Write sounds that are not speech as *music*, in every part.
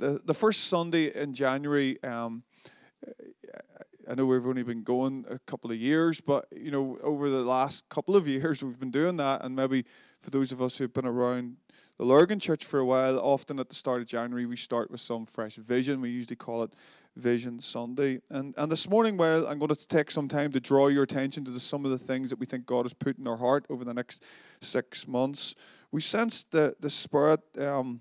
the, the first Sunday in January, um, I know we've only been going a couple of years, but you know, over the last couple of *laughs* years, we've been doing that. And maybe for those of us who've been around the Lurgan Church for a while, often at the start of January, we start with some fresh vision. We usually call it Vision Sunday. And and this morning, well, I'm going to take some time to draw your attention to the, some of the things that we think God has put in our heart over the next six months. We sense the the Spirit. Um,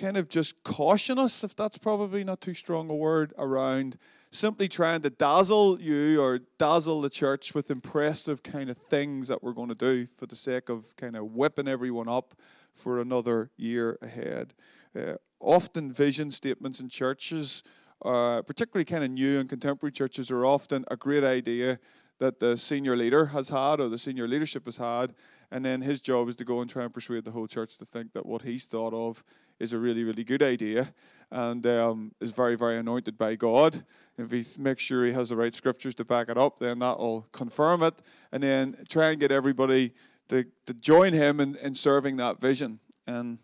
kind of just caution us, if that's probably not too strong a word, around simply trying to dazzle you or dazzle the church with impressive kind of things that we're going to do for the sake of kind of whipping everyone up for another year ahead. Uh, often, vision statements in churches, uh, particularly kind of new and contemporary churches, are often a great idea that the senior leader has had or the senior leadership has had, and then his job is to go and try and persuade the whole church to think that what he's thought of is a really, really good idea and um, is very, very anointed by God. If he makes sure he has the right scriptures to back it up, then that will confirm it. And then try and get everybody to, to join him in, in serving that vision. And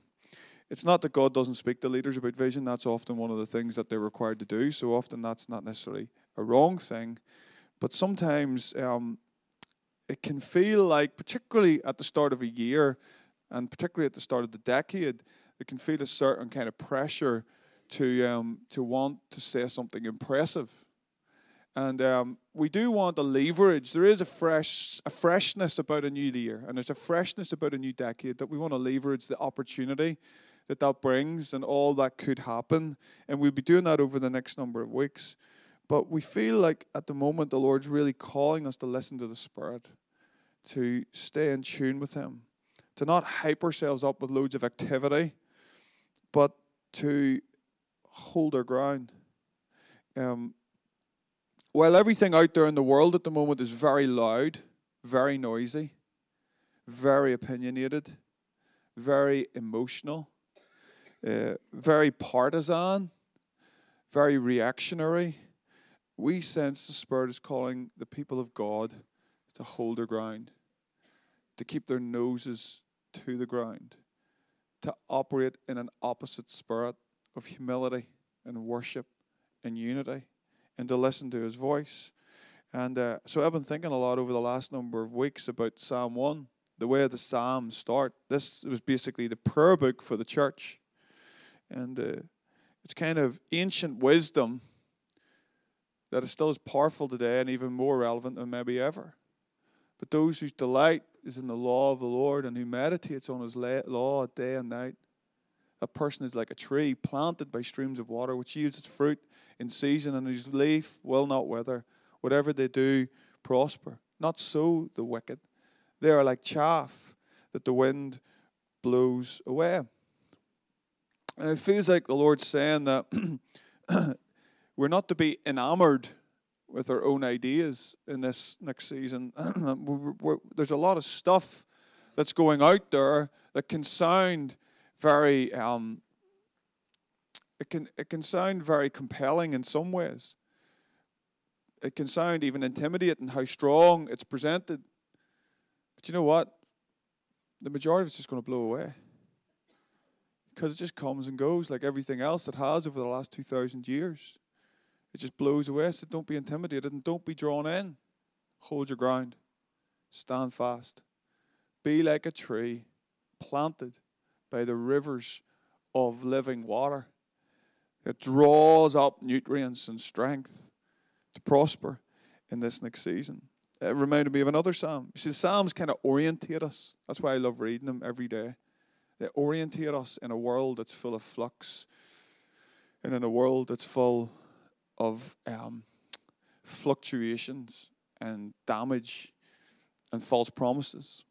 it's not that God doesn't speak to leaders about vision, that's often one of the things that they're required to do. So often that's not necessarily a wrong thing. But sometimes um, it can feel like, particularly at the start of a year, and particularly at the start of the decade, it can feel a certain kind of pressure to um, to want to say something impressive. And um, we do want to leverage. There is a fresh a freshness about a new year, and there's a freshness about a new decade that we want to leverage the opportunity that that brings and all that could happen. And we'll be doing that over the next number of weeks. But we feel like at the moment the Lord's really calling us to listen to the Spirit, to stay in tune with Him, to not hype ourselves up with loads of activity but to hold our ground. Um, while everything out there in the world at the moment is very loud, very noisy, very opinionated, very emotional, uh, very partisan, very reactionary, we sense the Spirit is calling the people of God to hold their ground, to keep their noses to the ground to operate in an opposite spirit of humility and worship and unity and to listen to his voice. And uh, so I've been thinking a lot over the last number of weeks about Psalm 1, the way the Psalms start. This was basically the prayer book for the church. And uh, it's kind of ancient wisdom that is still as powerful today and even more relevant than maybe ever. But those whose delight is in the law of the Lord and who meditates on his law day and night. A person is like a tree planted by streams of water, which yields its fruit in season, and whose leaf will not wither. Whatever they do, prosper. Not so the wicked. They are like chaff that the wind blows away. And it feels like the Lord's saying that *clears throat* we're not to be enamored with our own ideas in this next season. *clears throat* we're, we're, there's a lot of stuff that's going out there that can sound very um, it can it can sound very compelling in some ways. It can sound even intimidating how strong it's presented. But you know what? The majority of it's just going to blow away. Because it just comes and goes like everything else that has over the last 2,000 years. It just blows away. So don't be intimidated and don't be drawn in. Hold your ground. Stand fast. Be like a tree planted by the rivers of living water that draws up nutrients and strength to prosper in this next season. It reminded me of another psalm. You see, the psalms kind of orientate us. That's why I love reading them every day. They orientate us in a world that's full of flux and in a world that's full of um, fluctuations and damage and false promises.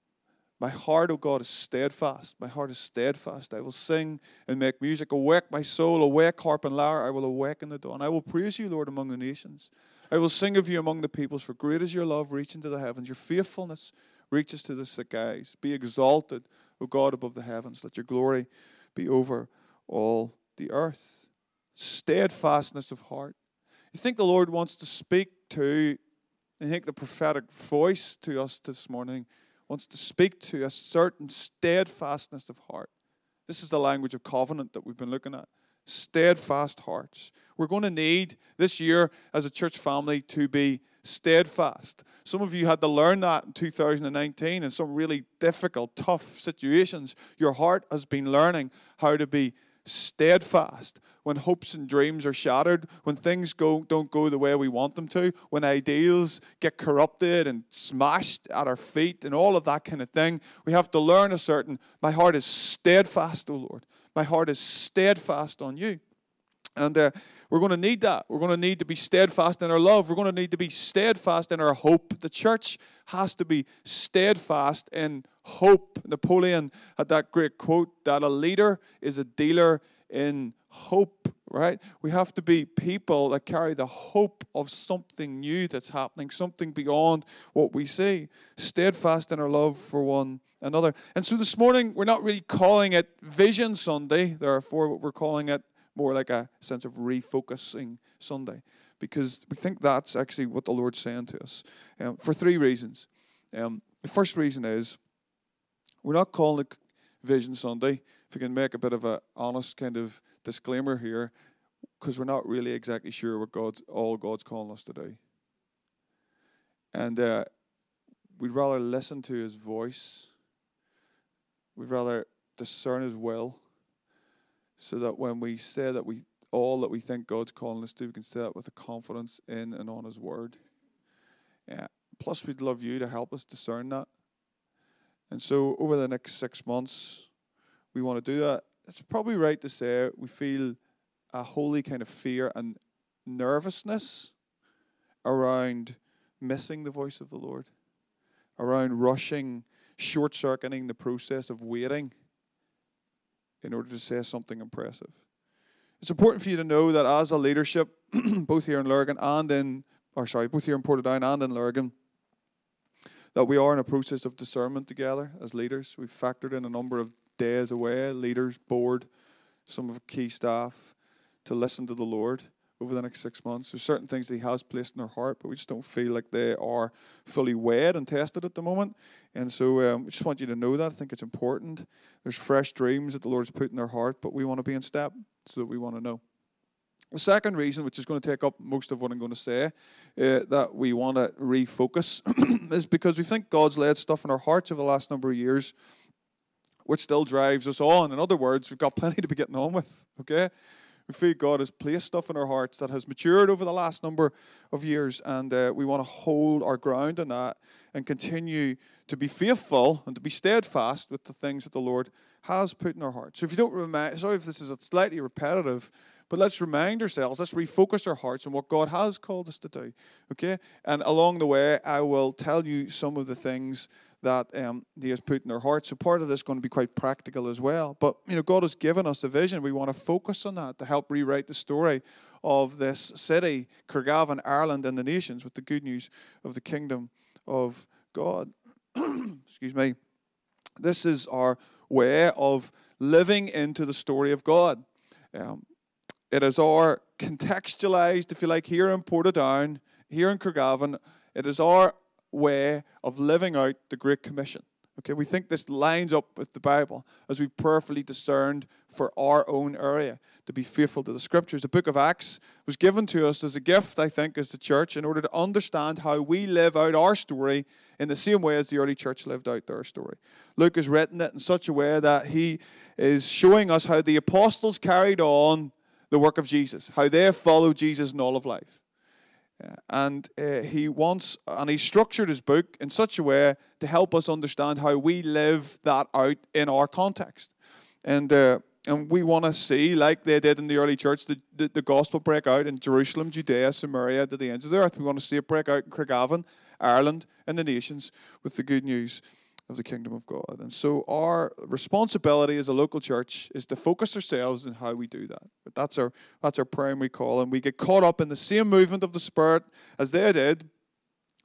My heart, O oh God, is steadfast. My heart is steadfast. I will sing and make music. Awake, my soul, awake, harp and lyre. I will awaken the dawn. I will praise you, Lord, among the nations. I will sing of you among the peoples, for great is your love reaching to the heavens. Your faithfulness reaches to the skies. Be exalted, O God, above the heavens. Let your glory be over all the earth. Steadfastness of heart you think the Lord wants to speak to, I think the prophetic voice to us this morning wants to speak to a certain steadfastness of heart This is the language of covenant that we've been looking at. Steadfast hearts. We're going to need this year as a church family to be steadfast. Some of you had to learn that in 2019 in some really difficult, tough situations. Your heart has been learning how to be steadfast when hopes and dreams are shattered, when things go, don't go the way we want them to, when ideals get corrupted and smashed at our feet and all of that kind of thing. We have to learn a certain, my heart is steadfast, O oh Lord. My heart is steadfast on you. And uh, we're going to need that. We're going to need to be steadfast in our love. We're going to need to be steadfast in our hope. The church has to be steadfast in hope. Napoleon had that great quote that a leader is a dealer in hope, right? We have to be people that carry the hope of something new that's happening, something beyond what we see. Steadfast in our love for one another. And so this morning, we're not really calling it Vision Sunday, therefore, we're calling it more like a sense of refocusing Sunday because we think that's actually what the Lord's saying to us um, for three reasons. Um, the first reason is we're not calling it Vision Sunday. We can make a bit of an honest kind of disclaimer here, because we're not really exactly sure what God, all God's calling us to do. And uh, we'd rather listen to His voice. We'd rather discern His will so that when we say that we all that we think God's calling us to, we can say that with a confidence in and on His Word. Yeah. Plus, we'd love you to help us discern that. And so, over the next six months, we want to do that. It's probably right to say we feel a holy kind of fear and nervousness around missing the voice of the Lord, around rushing, short circuiting the process of waiting in order to say something impressive. It's important for you to know that as a leadership, *clears throat* both here in Lurgan and in, or sorry, both here in Portadown and in Lurgan, that we are in a process of discernment together as leaders. We've factored in a number of days away, leaders, board, some of key staff, to listen to the Lord over the next six months. There's certain things that He has placed in their heart, but we just don't feel like they are fully weighed and tested at the moment. And so um, we just want you to know that. I think it's important. There's fresh dreams that the Lord Lord's put in their heart, but we want to be in step so that we want to know. The second reason, which is going to take up most of what I'm going to say, uh, that we want to refocus *clears throat* is because we think God's laid stuff in our hearts over the last number of years, which still drives us on. In other words, we've got plenty to be getting on with, okay? We feel God has placed stuff in our hearts that has matured over the last number of years, and uh, we want to hold our ground in that and continue to be faithful and to be steadfast with the things that the Lord has put in our hearts. So if you don't remind, sorry if this is slightly repetitive, but let's remind ourselves, let's refocus our hearts on what God has called us to do. Okay? And along the way, I will tell you some of the things that um, He has put in our hearts. So part of this is going to be quite practical as well. But you know, God has given us a vision. We want to focus on that to help rewrite the story of this city, Craigavon, Ireland, and the nations with the good news of the kingdom of God. *clears throat* Excuse me. This is our way of living into the story of God. Um, it is our contextualized, if you like, here in Portadown, here in Craigavon. It is our way of living out the Great Commission. Okay, we think this lines up with the Bible as we prayerfully discerned for our own area to be faithful to the scriptures. The book of Acts was given to us as a gift, I think, as the church, in order to understand how we live out our story in the same way as the early church lived out their story. Luke has written it in such a way that he is showing us how the apostles carried on the work of Jesus, how they followed Jesus in all of life. And uh, he wants, and he structured his book in such a way to help us understand how we live that out in our context. And, uh, and we want to see, like they did in the early church, the, the, the, gospel break out in Jerusalem, Judea, Samaria, to the ends of the earth. We want to see it break out in Craigavon, Ireland, and the nations with the good news of the kingdom of God. And so our responsibility as a local church is to focus ourselves on how we do that. But that's our that's our primary call. And we get caught up in the same movement of the Spirit as they did.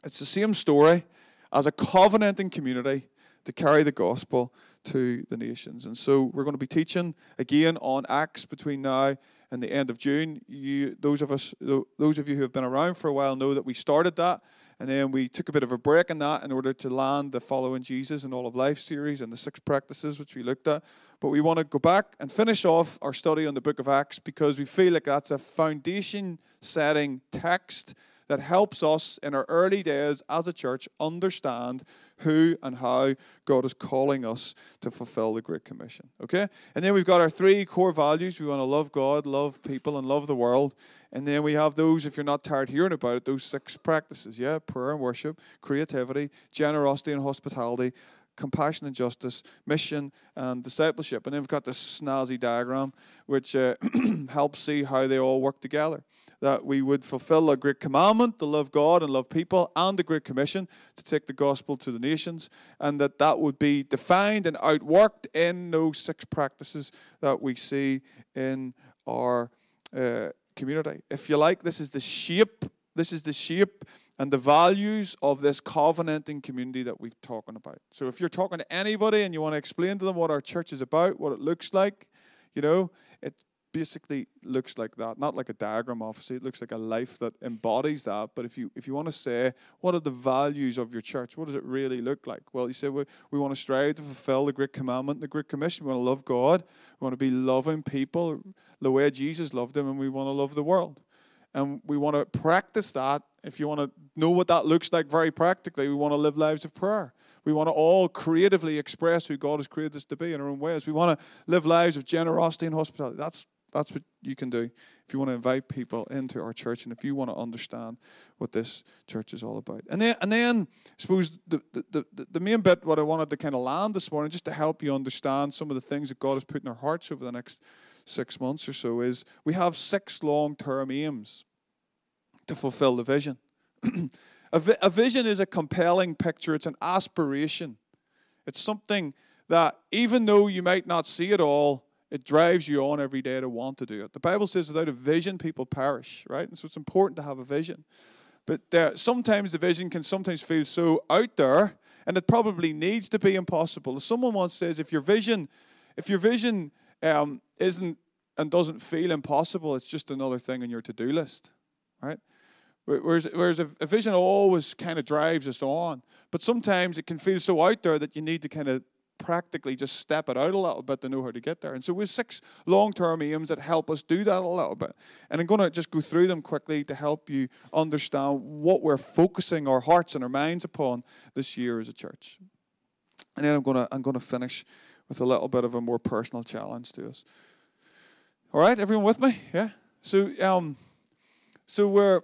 It's the same story as a covenanting community to carry the gospel to the nations. And so we're going to be teaching again on Acts between now and the end of June. You, those of us, those of you who have been around for a while, know that we started that And then we took a bit of a break in that in order to land the Following Jesus and All of Life series and the six practices which we looked at. But we want to go back and finish off our study on the book of Acts because we feel like that's a foundation setting text that helps us in our early days as a church understand who and how God is calling us to fulfill the Great Commission. Okay? And then we've got our three core values. We want to love God, love people, and love the world. And then we have those, if you're not tired hearing about it, those six practices, yeah? Prayer and worship, creativity, generosity and hospitality, compassion and justice, mission and discipleship. And then we've got this snazzy diagram which uh, *clears throat* helps see how they all work together. That we would fulfill a great commandment to love God and love people, and the great commission to take the gospel to the nations, and that that would be defined and outworked in those six practices that we see in our uh, community. If you like, this is the shape. This is the shape and the values of this covenanting community that we've talking about. So if you're talking to anybody and you want to explain to them what our church is about, what it looks like, you know, it basically looks like that. Not like a diagram, obviously. It looks like a life that embodies that. But if you if you want to say what are the values of your church, what does it really look like? Well, you say we, we want to strive to fulfill the great commandment, the great commission. We want to love God. We want to be loving people the way Jesus loved them, and we want to love the world. And we want to practice that. If you want to know what that looks like very practically, we want to live lives of prayer. We want to all creatively express who God has created us to be in our own ways. We want to live lives of generosity and hospitality. That's that's what you can do if you want to invite people into our church and if you want to understand what this church is all about. And then, and then I suppose the, the, the, the main bit, what I wanted to kind of land this morning, just to help you understand some of the things that God has put in our hearts over the next six months or so is we have six long term aims to fulfill the vision. *clears throat* a, vi- a vision is a compelling picture, it's an aspiration. It's something that even though you might not see it all, it drives you on every day to want to do it. The Bible says without a vision, people perish, right? And so it's important to have a vision. But there, sometimes the vision can sometimes feel so out there, and it probably needs to be impossible. Someone once says, if your vision, if your vision um, isn't and doesn't feel impossible, it's just another thing on your to do list, right? Whereas, whereas a vision always kind of drives us on, but sometimes it can feel so out there that you need to kind of practically just step it out a little bit to know how to get there. And so we have six long-term aims that help us do that a little bit. And I'm going to just go through them quickly to help you understand what we're focusing our hearts and our minds upon this year as a church. And then I'm going to I'm going to finish with a little bit of a more personal challenge to us. All right, everyone with me? Yeah. So, um, so we're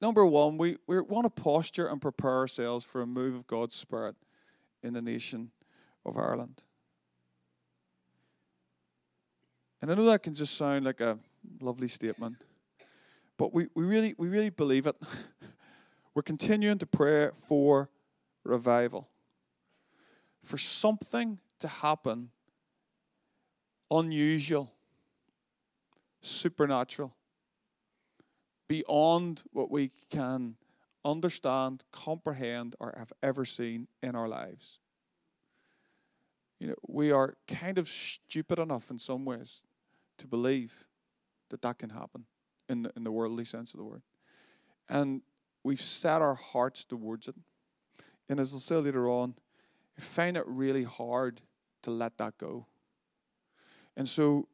number one. We we want to posture and prepare ourselves for a move of God's Spirit in the nation of Ireland. And I know that can just sound like a lovely statement, but we, we really we really believe it. *laughs* We're continuing to pray for revival, for something to happen unusual supernatural, beyond what we can understand, comprehend, or have ever seen in our lives. You know, we are kind of stupid enough in some ways to believe that that can happen in the, in the worldly sense of the word. And we've set our hearts towards it. And as I'll say later on, I find it really hard to let that go. And so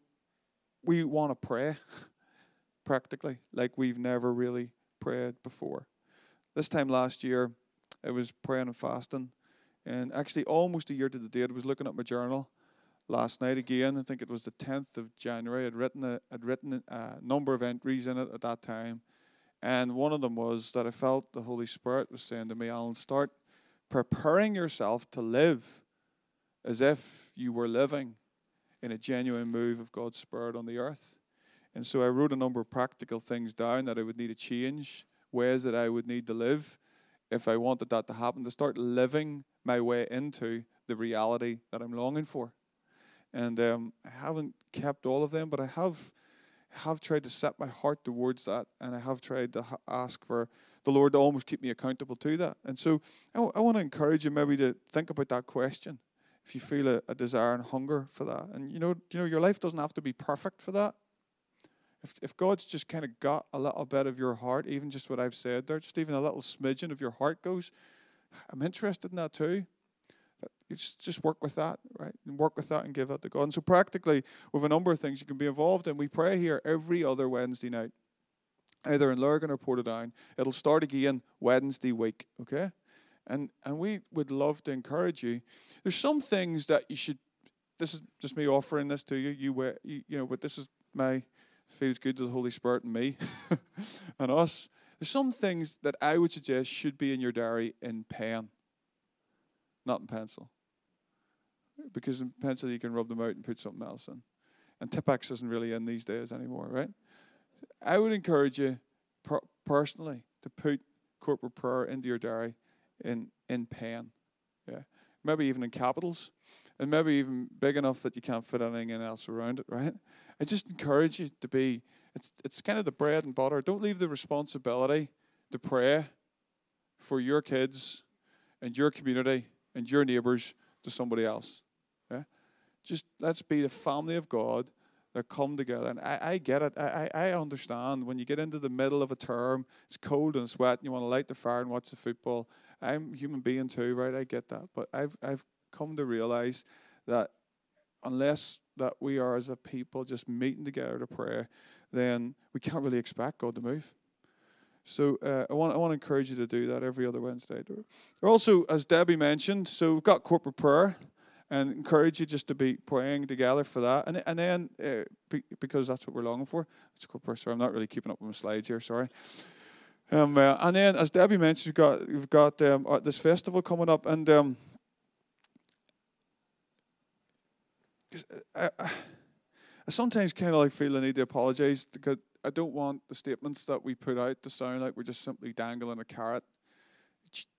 we want to pray *laughs* practically like we've never really prayed before. This time last year, I was praying and fasting, and actually almost a year to the date, I was looking at my journal last night again. I think it was the 10th of January. I'd written a, I'd written a number of entries in it at that time, and one of them was that I felt the Holy Spirit was saying to me, Alan, start preparing yourself to live as if you were living in a genuine move of God's Spirit on the earth. And so I wrote a number of practical things down that I would need to change, ways that I would need to live if I wanted that to happen, to start living my way into the reality that I'm longing for. And um, I haven't kept all of them, but I have have tried to set my heart towards that, and I have tried to ha- ask for the Lord to almost keep me accountable to that. And so I, w- I want to encourage you maybe to think about that question if you feel a, a desire and hunger for that. And you know, you know, your life doesn't have to be perfect for that. If, if God's just kind of got a little bit of your heart, even just what I've said there, just even a little smidgen of your heart goes, I'm interested in that too. You just, just work with that, right? And work with that and give that to God. And so, practically, with a number of things you can be involved in, we pray here every other Wednesday night, either in Lurgan or Portadown. It'll start again Wednesday week, okay? And, and we would love to encourage you. There's some things that you should, this is just me offering this to you, you, you, you know, but this is my, feels good to the Holy Spirit and me *laughs* and us. There's some things that I would suggest should be in your diary in pen, not in pencil. Because in pencil you can rub them out and put something else in. And Tipp-Ex isn't really in these days anymore, right? I would encourage you per- personally to put corporate prayer into your diary in, in pen. Yeah. Maybe even in capitals. And maybe even big enough that you can't fit anything else around it, right? I just encourage you to be, it's, it's kind of the bread and butter. Don't leave the responsibility to pray for your kids and your community and your neighbors to somebody else. Yeah? Just let's be the family of God that come together. And I, I get it. I, I understand when you get into the middle of a term, it's cold and it's wet, and you want to light the fire and watch the football. I'm a human being too, right? I get that. But I've, I've come to realize that unless that we are as a people just meeting together to pray, then we can't really expect God to move. So uh, I want I want to encourage you to do that every other Wednesday. Also, as Debbie mentioned, so we've got corporate prayer, and encourage you just to be praying together for that. And and then uh, be, because that's what we're longing for. It's corporate prayer. Sorry, I'm not really keeping up with my slides here. Sorry. Um, uh, and then, as Debbie mentioned, we've got we've got um, uh, this festival coming up, and um, I, I, uh, uh, I sometimes kind of like feel the need to apologize because I don't want the statements that we put out to sound like we're just simply dangling a carrot.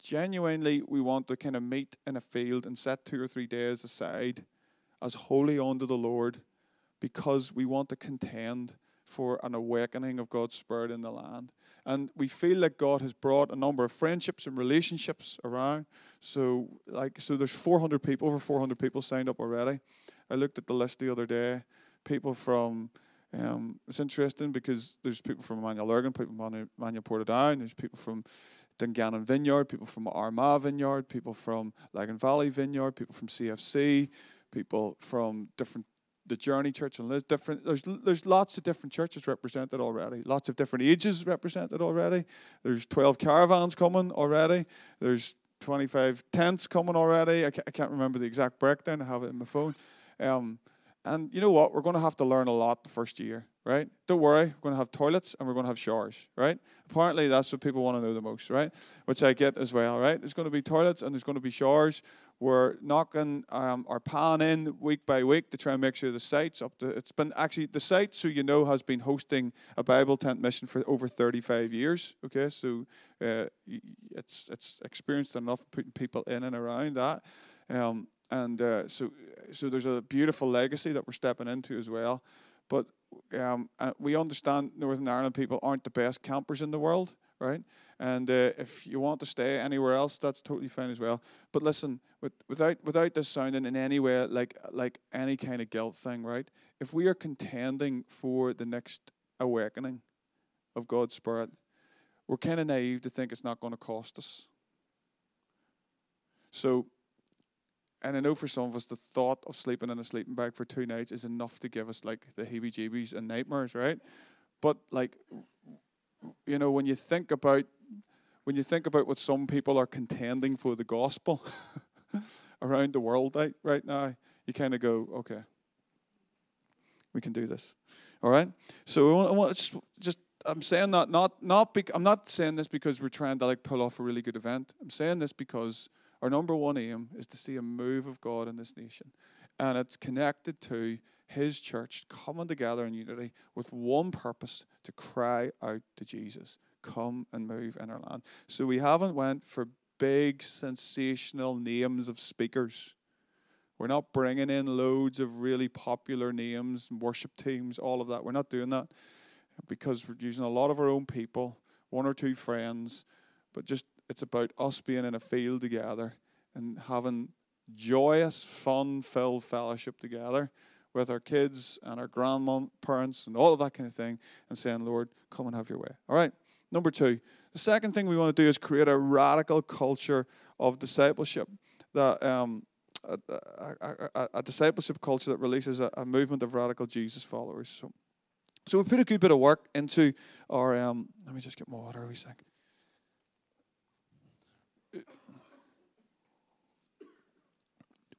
Genuinely, we want to kind of meet in a field and set two or three days aside as holy unto the Lord because we want to contend for an awakening of God's Spirit in the land. And we feel that God has brought a number of friendships and relationships around. So, like, so there's 400 people, over 400 people signed up already. I looked at the list the other day. People from um, it's interesting because there's people from Emmanuel Lurgan, people from Emmanuel Portadown, there's people from Dungannon Vineyard, people from Armagh Vineyard, people from Lagan Valley Vineyard, people from CFC, people from different the Journey Church and different there's there's lots of different churches represented already. Lots of different ages represented already. There's 12 caravans coming already. There's 25 tents coming already. I can't, I can't remember the exact breakdown. I have it in my phone. Um, and you know what? We're going to have to learn a lot the first year, right? Don't worry. We're going to have toilets and we're going to have showers, right? Apparently, that's what people want to know the most, right? Which I get as well, right? There's going to be toilets and there's going to be showers. We're knocking um, our pan in week by week to try and make sure the site's up to. It's been actually the site, so you know, has been hosting a Bible tent mission for over 35 years. Okay, so uh, it's it's experienced enough putting people in and around that. Um, and uh, so so there's a beautiful legacy that we're stepping into as well. But um, uh, we understand Northern Ireland people aren't the best campers in the world, right? And uh, if you want to stay anywhere else, that's totally fine as well. But listen, with, without without this sounding in any way like like any kind of guilt thing, right? If we are contending for the next awakening of God's Spirit, we're kind of naive to think it's not going to cost us. So and I know for some of us, the thought of sleeping in a sleeping bag for two nights is enough to give us like the heebie jeebies and nightmares, right? But like, you know, when you think about when you think about what some people are contending for the gospel *laughs* around the world right, right now, you kind of go, okay, we can do this. All right. So I want, just, just I'm saying that not not bec- I'm not saying this because we're trying to like pull off a really good event. I'm saying this because our number one aim is to see a move of God in this nation. And it's connected to his church coming together in unity with one purpose to cry out to Jesus. Come and move in our land. So we haven't went for big sensational names of speakers. We're not bringing in loads of really popular names and worship teams, all of that. We're not doing that because we're using a lot of our own people, one or two friends, but just it's about us being in a field together and having joyous, fun filled fellowship together with our kids and our grandparents and all of that kind of thing and saying, Lord, come and have your way. All right. Number two, the second thing we want to do is create a radical culture of discipleship. That um, a, a, a, a, discipleship culture that releases a, movement of radical Jesus followers. So, so we've put a good bit of work into our. Um, let me just get more water. A wee second.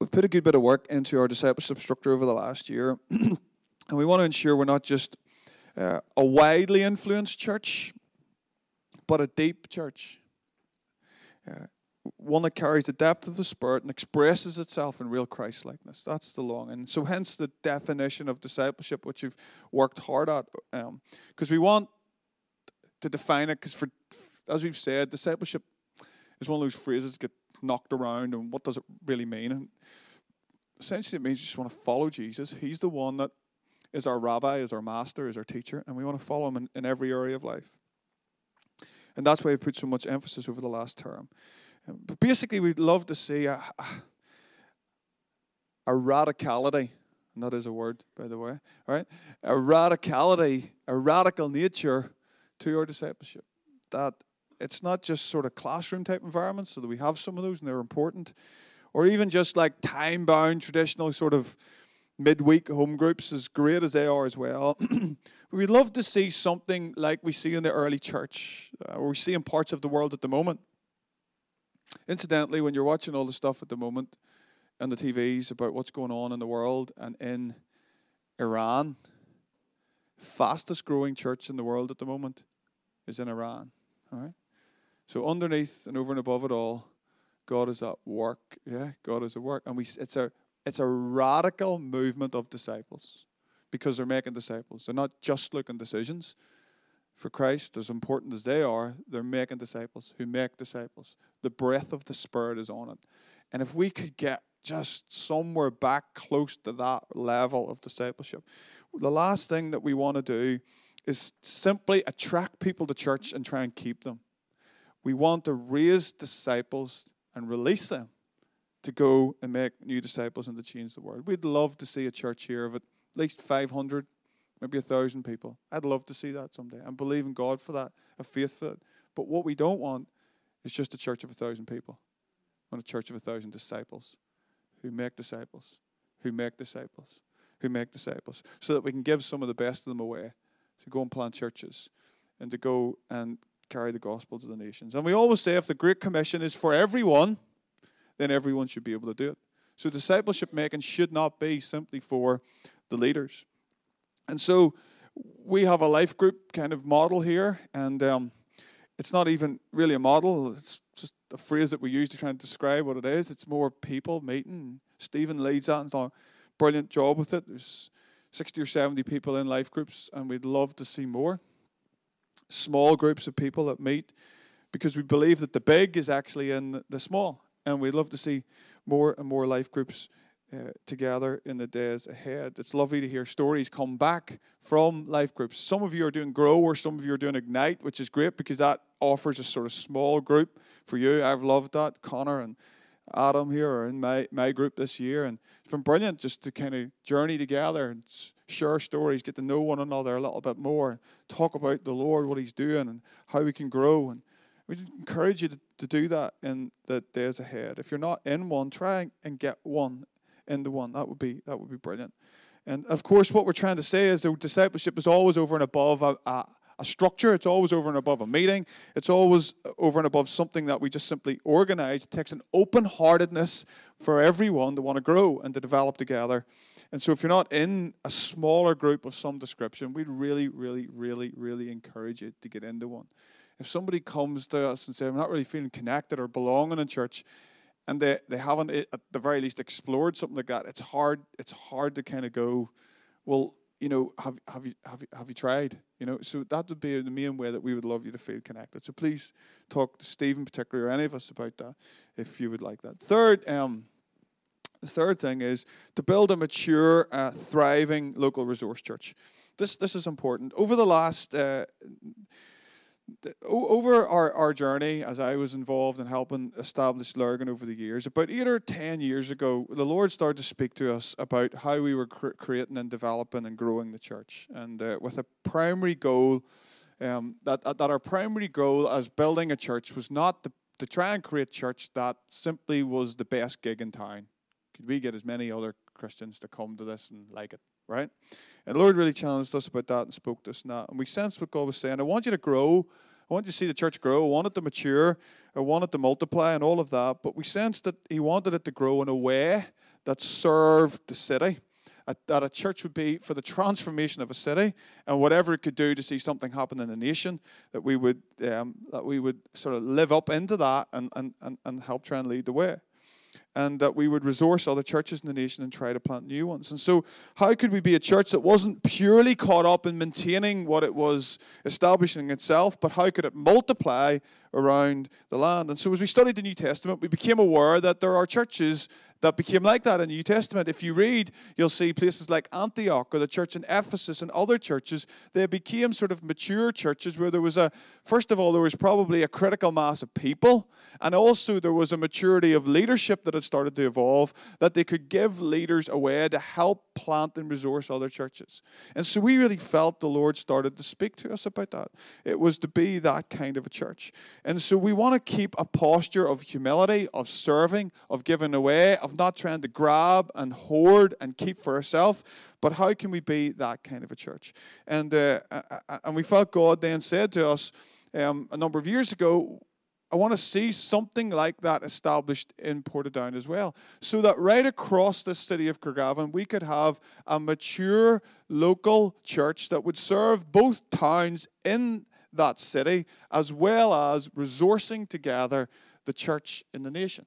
We've put a good bit of work into our discipleship structure over the last year, *clears throat* and we want to ensure we're not just uh, a widely influenced church, but a deep church. Uh, one that carries the depth of the Spirit and expresses itself in real Christ likeness. That's the longing. So, hence the definition of discipleship, which you've worked hard at, because um, we want to define it. Because, for as we've said, discipleship is one of those phrases that get knocked around and what does it really mean? And essentially, it means you just want to follow Jesus. He's the one that is our rabbi, is our master, is our teacher, and we want to follow him in, in every area of life. And that's why we put so much emphasis over the last term. But basically, we'd love to see a, a, a radicality, and that is a word, by the way, right? A radicality, a radical nature to your discipleship. That it's not just sort of classroom type environments, so that we have some of those and they're important, or even just like time bound traditional sort of midweek home groups, as great as they are as well. *clears throat* We'd love to see something like we see in the early church, uh, or we see in parts of the world at the moment. Incidentally, when you're watching all the stuff at the moment on the TVs about what's going on in the world and in Iran, fastest growing church in the world at the moment is in Iran. All right? So underneath and over and above it all, God is at work. Yeah, God is at work, and we it's a it's a radical movement of disciples because they're making disciples. They're not just looking decisions for Christ, as important as they are. They're making disciples who make disciples. The breath of the Spirit is on it, and if we could get just somewhere back close to that level of discipleship, the last thing that we want to do is simply attract people to church and try and keep them. We want to raise disciples and release them to go and make new disciples and to change the world. We'd love to see a church here of at least 500, maybe a 1,000 people. I'd love to see that someday. I'm believing God for that, a faith for it. But what we don't want is just a church of a 1,000 people. We want a church of a 1,000 disciples who make disciples, who make disciples, who make disciples, so that we can give some of the best of them away to go and plant churches and to go and carry the gospel to the nations. And we always say if the Great Commission is for everyone, then everyone should be able to do it. So discipleship making should not be simply for the leaders. And so we have a life group kind of model here, and um, it's not even really a model, it's just a phrase that we use to try and describe what it is. It's more people meeting. Stephen leads that and done a brilliant job with it. There's 60 or 70 people in life groups, and we'd love to see more small groups of people that meet because we believe that the big is actually in the small. And we'd love to see more and more life groups uh, together in the days ahead. It's lovely to hear stories come back from life groups. Some of you are doing Grow or some of you are doing Ignite, which is great because that offers a sort of small group for you. I've loved that. Connor and Adam here are in my, my group this year, and it's been brilliant just to kind of journey together and share stories, get to know one another a little bit more, talk about the Lord, what He's doing, and how we can grow. And we encourage you to, to do that in the days ahead. If you're not in one, try and get one in the one. That would be that would be brilliant. And of course, what we're trying to say is that discipleship is always over and above a, a, a structure. It's always over and above a meeting. It's always over and above something that we just simply organize. It takes an open heartedness for everyone to want to grow and to develop together and so, if you're not in a smaller group of some description, we'd really, really, really, really encourage you to get into one. If somebody comes to us and says, I'm not really feeling connected or belonging in church, and they, they haven't, eh, at the very least, explored something like that, it's hard, it's hard to kind of go, well, you know, have, have, you, have, you, have you tried? You know, so that would be the main way that we would love you to feel connected. So please talk to Stephen particularly or any of us about that if you would like that. Third, um, the third thing is to build a mature, uh, thriving local resource church. This, this is important. Over the last, uh, over our, our journey, as I was involved in helping establish Lurgan over the years, about eight or ten years ago, the Lord started to speak to us about how we were cr- creating and developing and growing the church, and uh, with a primary goal um, that that our primary goal as building a church was not to, to try and create church that simply was the best gig in town. Could we get as many other Christians to come to this and like it, right? And the Lord really challenged us about that and spoke to us and that. And we sensed what God was saying. I want you to grow. I want you to see the church grow. I want it to mature. I want it to multiply and all of that. But we sensed that He wanted it to grow in a way that served the city. That a church would be for the transformation of a city and whatever it could do to see something happen in the nation, that we would um, that we would sort of live up into that and, and, and, and help try and lead the way and that we would resource other churches in the nation and try to plant new ones. And so, how could we be a church that wasn't purely caught up in maintaining what it was establishing itself, but how could it multiply around the land? And so, as we studied the New Testament, we became aware that there are churches that became like that in the New Testament. If you read, you'll see places like Antioch or the church in Ephesus and other churches, they became sort of mature churches where there was a, first of all, there was probably a critical mass of people, and also there was a maturity of leadership that had started to evolve that they could give leaders a way to help plant and resource other churches. And so we really felt the Lord started to speak to us about that. It was to be that kind of a church. And so we want to keep a posture of humility, of serving, of giving away, of not trying to grab and hoard and keep for ourselves. But how can we be that kind of a church? And, uh, and we felt God then said to us um, a number of years ago, I want to see something like that established in Portadown as well. So that right across the city of Craigavon, we could have a mature local church that would serve both towns in that city, as well as resourcing together the church in the nation.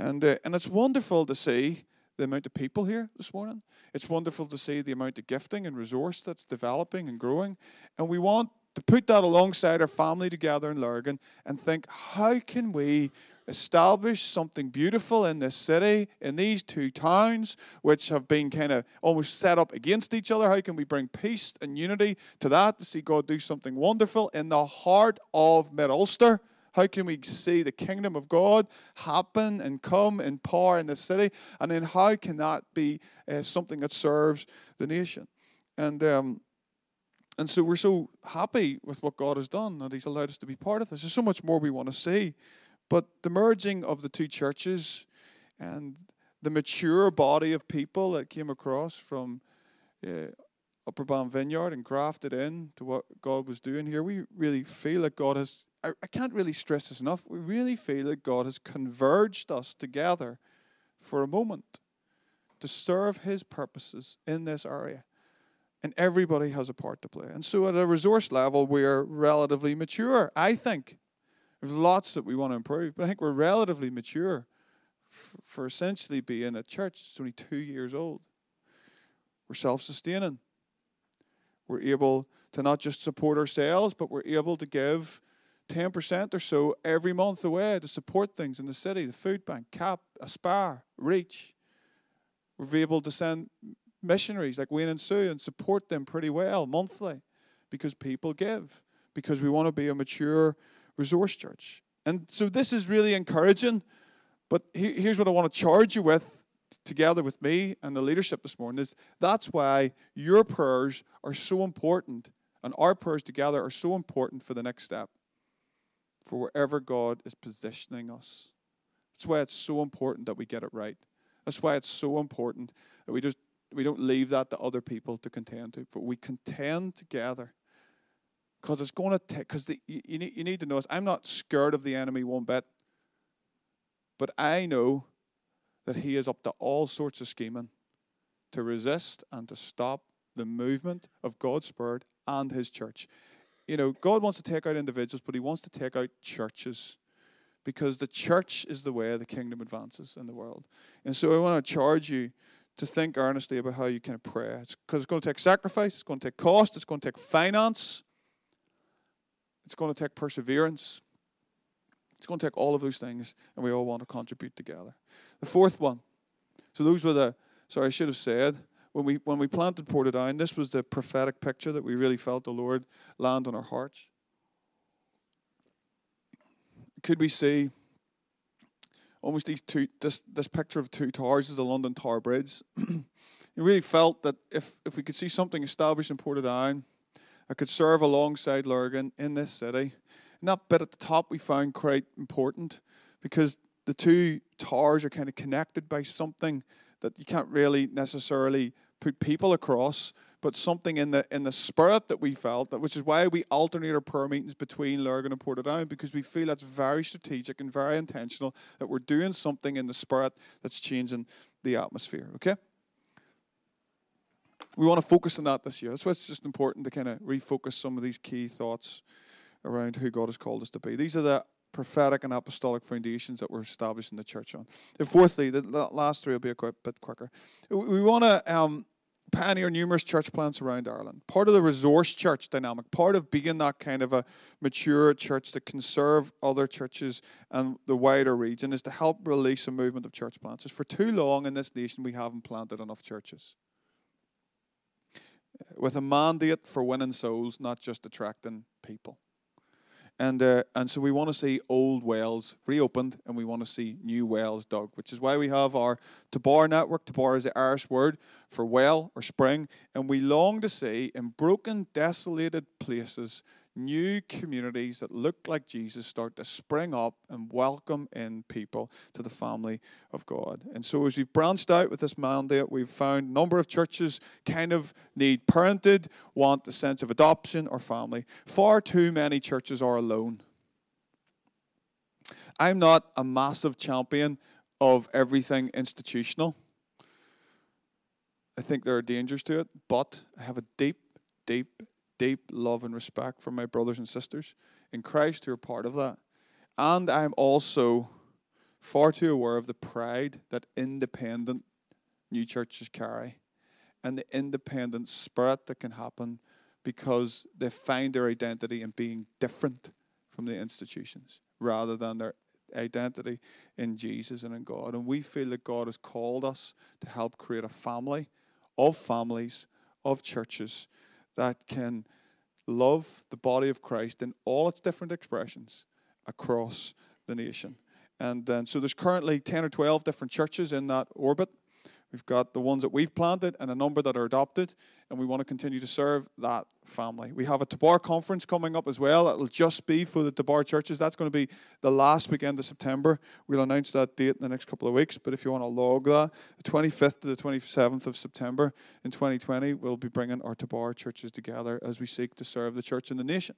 And, uh, and it's wonderful to see the amount of people here this morning. It's wonderful to see the amount of gifting and resource that's developing and growing. And we want to put that alongside our family together in Lurgan and think, how can we establish something beautiful in this city, in these two towns, which have been kind of almost set up against each other? How can we bring peace and unity to that to see God do something wonderful in the heart of Mid Ulster? How can we see the kingdom of God happen and come in power in the city? And then how can that be uh, something that serves the nation? And um, and so we're so happy with what God has done that He's allowed us to be part of this. There's so much more we want to see. But the merging of the two churches and the mature body of people that came across from uh, Upper Bann Vineyard and grafted in to what God was doing here, we really feel that God has, I, I can't really stress this enough, we really feel that God has converged us together for a moment to serve His purposes in this area and everybody has a part to play. And so, at a resource level, we're relatively mature. I think there's lots that we want to improve, but I think we're relatively mature f- for essentially being a church that's only two years old. We're self-sustaining. We're able to not just support ourselves, but we're able to give 10% or so every month away to support things in the city the food bank, CAP, Aspire, Reach. We're able to send missionaries like Wayne and Sue and support them pretty well monthly because people give, because we want to be a mature resource church. And so this is really encouraging. But here's what I want to charge you with together with me and the leadership this morning is that's why your prayers are so important and our prayers together are so important for the next step for wherever God is positioning us. That's why it's so important that we get it right. That's why it's so important that we just we don't leave that to other people to contend to, but we contend together. Because it's going to take, because you, you, need, you need to know this. I'm not scared of the enemy one bit, but I know that he is up to all sorts of scheming to resist and to stop the movement of God's Spirit and his church. You know, God wants to take out individuals, but he wants to take out churches because the church is the way the kingdom advances in the world. And so I want to charge you to think earnestly about how you can pray. It's because it's going to take sacrifice, it's going to take cost, it's going to take finance, it's going to take perseverance. It's going to take all of those things, and we all want to contribute together. The fourth one. So those were the. Sorry, I should have said when we when we planted Portadown. This was the prophetic picture that we really felt the Lord land on our hearts. could we see almost these two this this picture of two towers is the London Tower Bridge. *clears throat* you really felt that if if we could see something established in Portadown that could serve alongside Lurgan in this city, and that bit at the top we found quite important because the two towers are kind of connected by something that you can't really necessarily put people across, but something in the in the spirit that we felt, that which is why we alternate our prayer meetings between Lurgan and Portadown, because we feel that's very strategic and very intentional that we're doing something in the spirit that's changing the atmosphere. Okay? We want to focus on that this year. That's why it's just important to kind of refocus some of these key thoughts around who God has called us to be. These are the prophetic and apostolic foundations that we're establishing the church on. And fourthly, the last three will be a quick bit quicker. We want to um, pioneer numerous church plants around Ireland. Part of the resource church dynamic, part of being that kind of a mature church that can serve other churches and the wider region is to help release a movement of church plants. For too long in this nation, we haven't planted enough churches. With a mandate for winning souls, not just attracting people. And, uh, and so we want to see old wells reopened and we want to see new wells dug, which is why we have our Tobar network. Tobar is the Irish word for well or spring. And we long to see in broken, desolated places new communities that look like Jesus start to spring up and welcome in people to the family of God. And so, as we've branched out with this mandate, we've found a number of churches kind of need parented, want the sense of adoption or family. Far too many churches are alone. I'm not a massive champion of everything institutional. I think there are dangers to it, but I have a deep, deep deep love and respect for my brothers and sisters in Christ who are part of that. And I'm also far too aware of the pride that independent new churches carry and the independent spirit that can happen because they find their identity in being different from the institutions rather than their identity in Jesus and in God. And we feel that God has called us to help create a family of families, of churches that can love the body of Christ in all its different expressions across the nation. And then, so there's currently 10 or 12 different churches in that orbit. We've got the ones that we've planted and a number that are adopted, and we want to continue to serve that family. We have a Tobar conference coming up as well. It'll just be for the Tobar churches. That's going to be the last weekend of September. We'll announce that date in the next couple of weeks, but if you want to log that, the 25th to the 27th of September in 2020, we'll be bringing our Tobar churches together as we seek to serve the church and the nation.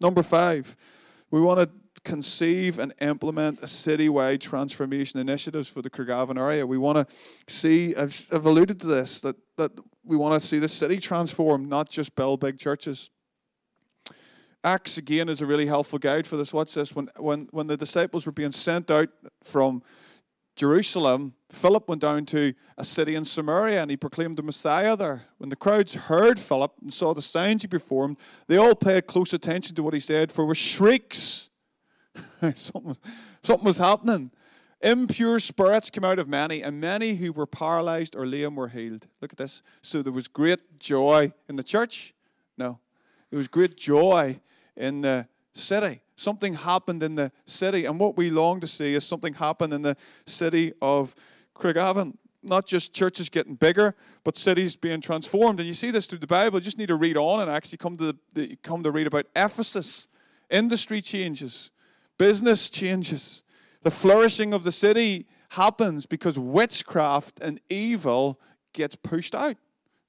Number five, we want to conceive and implement a citywide transformation initiatives for the Craigavon area. We want to see, I've, I've alluded to this, that, that we want to see the city transform, not just build big churches. Acts, again, is a really helpful guide for this. What's this? When, when, when the disciples were being sent out from Jerusalem, Philip went down to a city in Samaria and he proclaimed the Messiah there. When the crowds heard Philip and saw the signs he performed, they all paid close attention to what he said, for with shrieks, *laughs* something, something was happening. Impure spirits came out of many, and many who were paralyzed or lame were healed. Look at this. So there was great joy in the church? No. There was great joy in the city. Something happened in the city. And what we long to see is something happen in the city of Craigavon. Not just churches getting bigger, but cities being transformed. And you see this through the Bible. You just need to read on and actually come to, the, the, come to read about Ephesus. Industry changes, business changes. The flourishing of the city happens because witchcraft and evil gets pushed out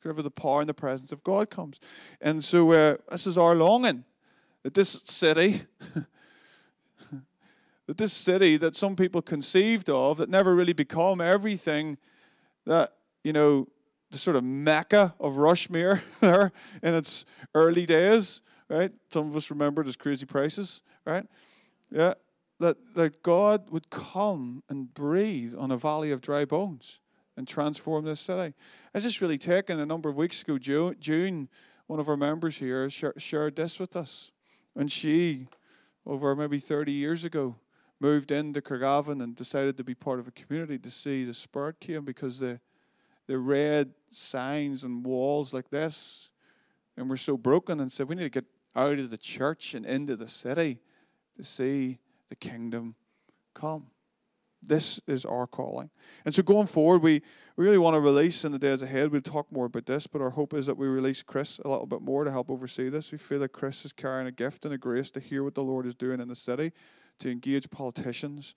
wherever the power and the presence of God comes. And so uh, this is our longing that this city, *laughs* that this city that some people conceived of, that never really become everything that, you know, the sort of mecca of Rushmere *laughs* there in its early days, right? Some of us remember it as crazy prices, right? Yeah, that, that God would come and breathe on a valley of dry bones and transform this city. It's just really taken a number of weeks ago, June, one of our members here shared this with us. And she, over maybe 30 years ago, moved into Craigavon and decided to be part of a community to see the Spirit came because they, they read signs and walls like this and were so broken and said, We need to get out of the church and into the city to see the kingdom come. This is our calling. And so going forward, we really want to release in the days ahead. We'll talk more about this, but our hope is that we release Chris a little bit more to help oversee this. We feel that Chris is carrying a gift and a grace to hear what the Lord is doing in the city, to engage politicians,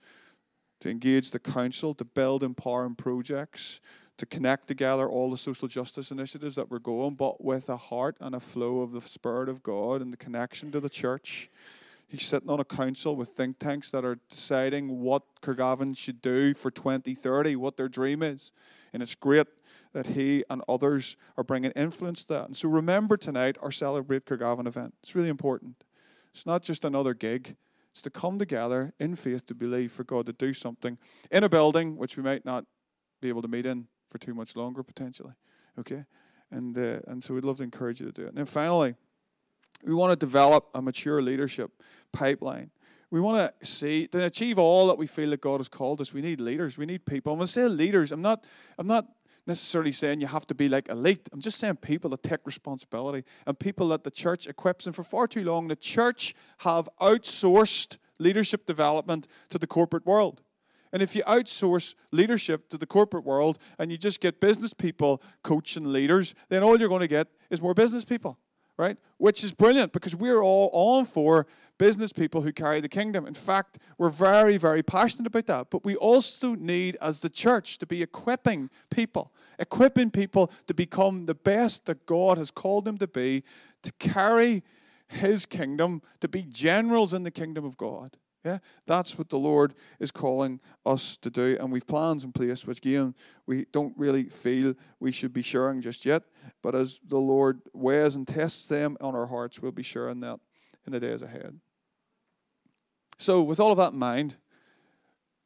to engage the council, to build empowering projects, to connect together all the social justice initiatives that we're going, but with a heart and a flow of the Spirit of God and the connection to the church. He's sitting on a council with think tanks that are deciding what Craigavon should do for 2030, what their dream is. And it's great that he and others are bringing influence to that. And so remember tonight our Celebrate Craigavon event. It's really important. It's not just another gig. It's to come together in faith to believe for God to do something in a building which we might not be able to meet in for too much longer potentially. Okay? And, uh, and so we'd love to encourage you to do it. And then finally, we want to develop a mature leadership pipeline. We want to see to achieve all that we feel that God has called us. We need leaders. We need people. And when I say leaders, I'm not I'm not necessarily saying you have to be like elite. I'm just saying people that take responsibility and people that the church equips. And for far too long, the church have outsourced leadership development to the corporate world. And if you outsource leadership to the corporate world and you just get business people coaching leaders, then all you're going to get is more business people right? Which is brilliant because we're all on for business people who carry the kingdom. In fact, we're very, very passionate about that. But we also need, as the church, to be equipping people, equipping people to become the best that God has called them to be, to carry His kingdom, to be generals in the kingdom of God. Yeah, that's what the Lord is calling us to do, and we've plans in place, which again we don't really feel we should be sharing just yet. But as the Lord weighs and tests them on our hearts, we'll be sharing that in the days ahead. So, with all of that in mind,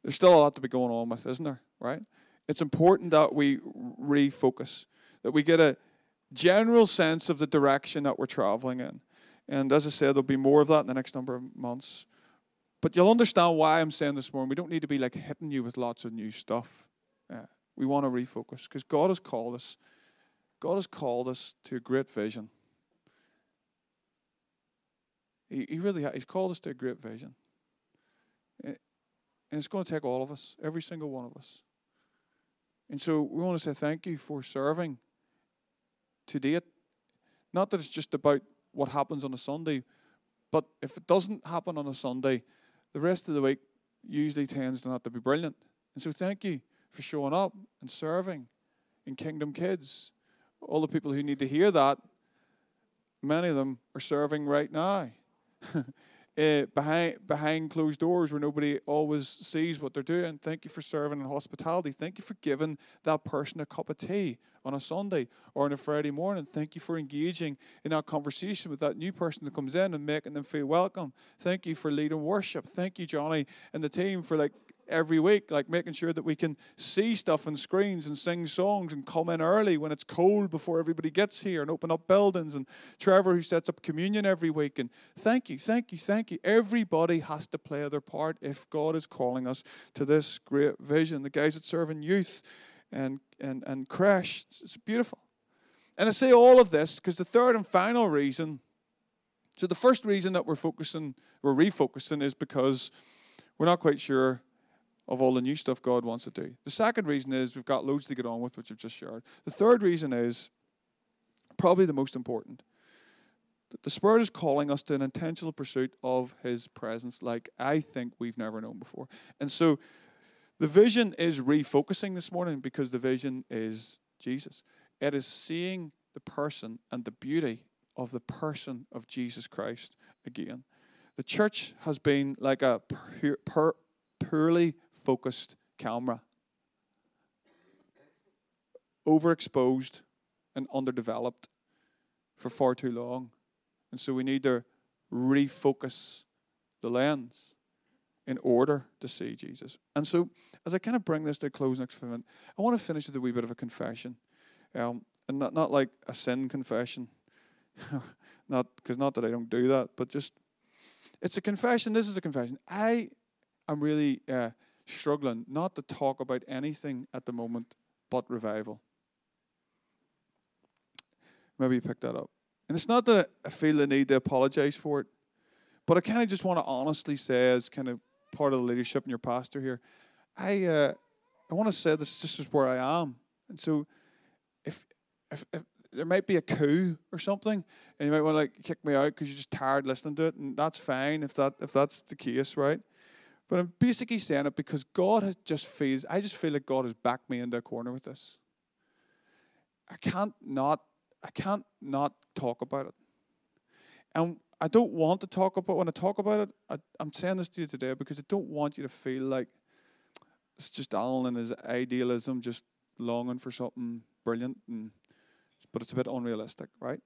there's still a lot to be going on with, isn't there? Right? It's important that we refocus, that we get a general sense of the direction that we're traveling in. And as I said, there'll be more of that in the next number of months. But you'll understand why I'm saying this morning. We don't need to be like hitting you with lots of new stuff. Yeah, we want to refocus because God has called us. God has called us to a great vision. He, he really has. He's called us to a great vision. Eh, and it's going to take all of us, every single one of us. And so we want to say thank you for serving to date. Not that it's just about what happens on a Sunday, but if it doesn't happen on a Sunday, the rest of the week usually tends not to be brilliant. And so thank you for showing up and serving in Kingdom Kids. All the people who need to hear that, many of them are serving right now. *laughs* uh, behind behind closed doors where nobody always sees what they're doing. Thank you for serving in hospitality. Thank you for giving that person a cup of tea on a Sunday or on a Friday morning. Thank you for engaging in that conversation with that new person that comes in and making them feel welcome. Thank you for leading worship. Thank you, Johnny, and the team for like every week, like making sure that we can see stuff on screens and sing songs and come in early when it's cold before everybody gets here and open up buildings. And Trevor, who sets up communion every week. And thank you, thank you, thank you. Everybody has to play their part if God is calling us to this great vision. The guys that serve in youth and, and, and crash, it's beautiful. And I say all of this because the third and final reason. So the first reason that we're focusing, we're refocusing, is because we're not quite sure of all the new stuff God wants to do. The second reason is we've got loads to get on with, which I've just shared. The third reason is probably the most important. The Spirit is calling us to an intentional pursuit of His presence, like I think we've never known before. And so the vision is refocusing this morning because the vision is Jesus. It is seeing the person and the beauty of the person of Jesus Christ again. The church has been like a pure, pur, purely focused camera. Overexposed and underdeveloped for far too long. And so we need to refocus the lens in order to see Jesus. And so, as I kind of bring this to a close next minute, I want to finish with a wee bit of a confession. Um, and not, not like a sin confession. *laughs* not because not that I don't do that, but just it's a confession. This is a confession. I am really uh, struggling not to talk about anything at the moment but revival. Maybe you picked that up. And it's not that I feel the need to apologize for it, but I kind of just want to honestly say, as kind of part of the leadership and your pastor here, I uh, I want to say this. This is where I am, and so if if, if there might be a coup or something, and you might want to like kick me out because you're just tired listening to it, and that's fine if that if that's the case, right? But I'm basically saying it because God has just feels. I just feel like God has backed me into a corner with this. I can't not. I can't not talk about it. And I don't want to talk about when I talk about it. I, I'm saying this to you today because I don't want you to feel like it's just Alan and his idealism, just longing for something brilliant, and but it's a bit unrealistic, right?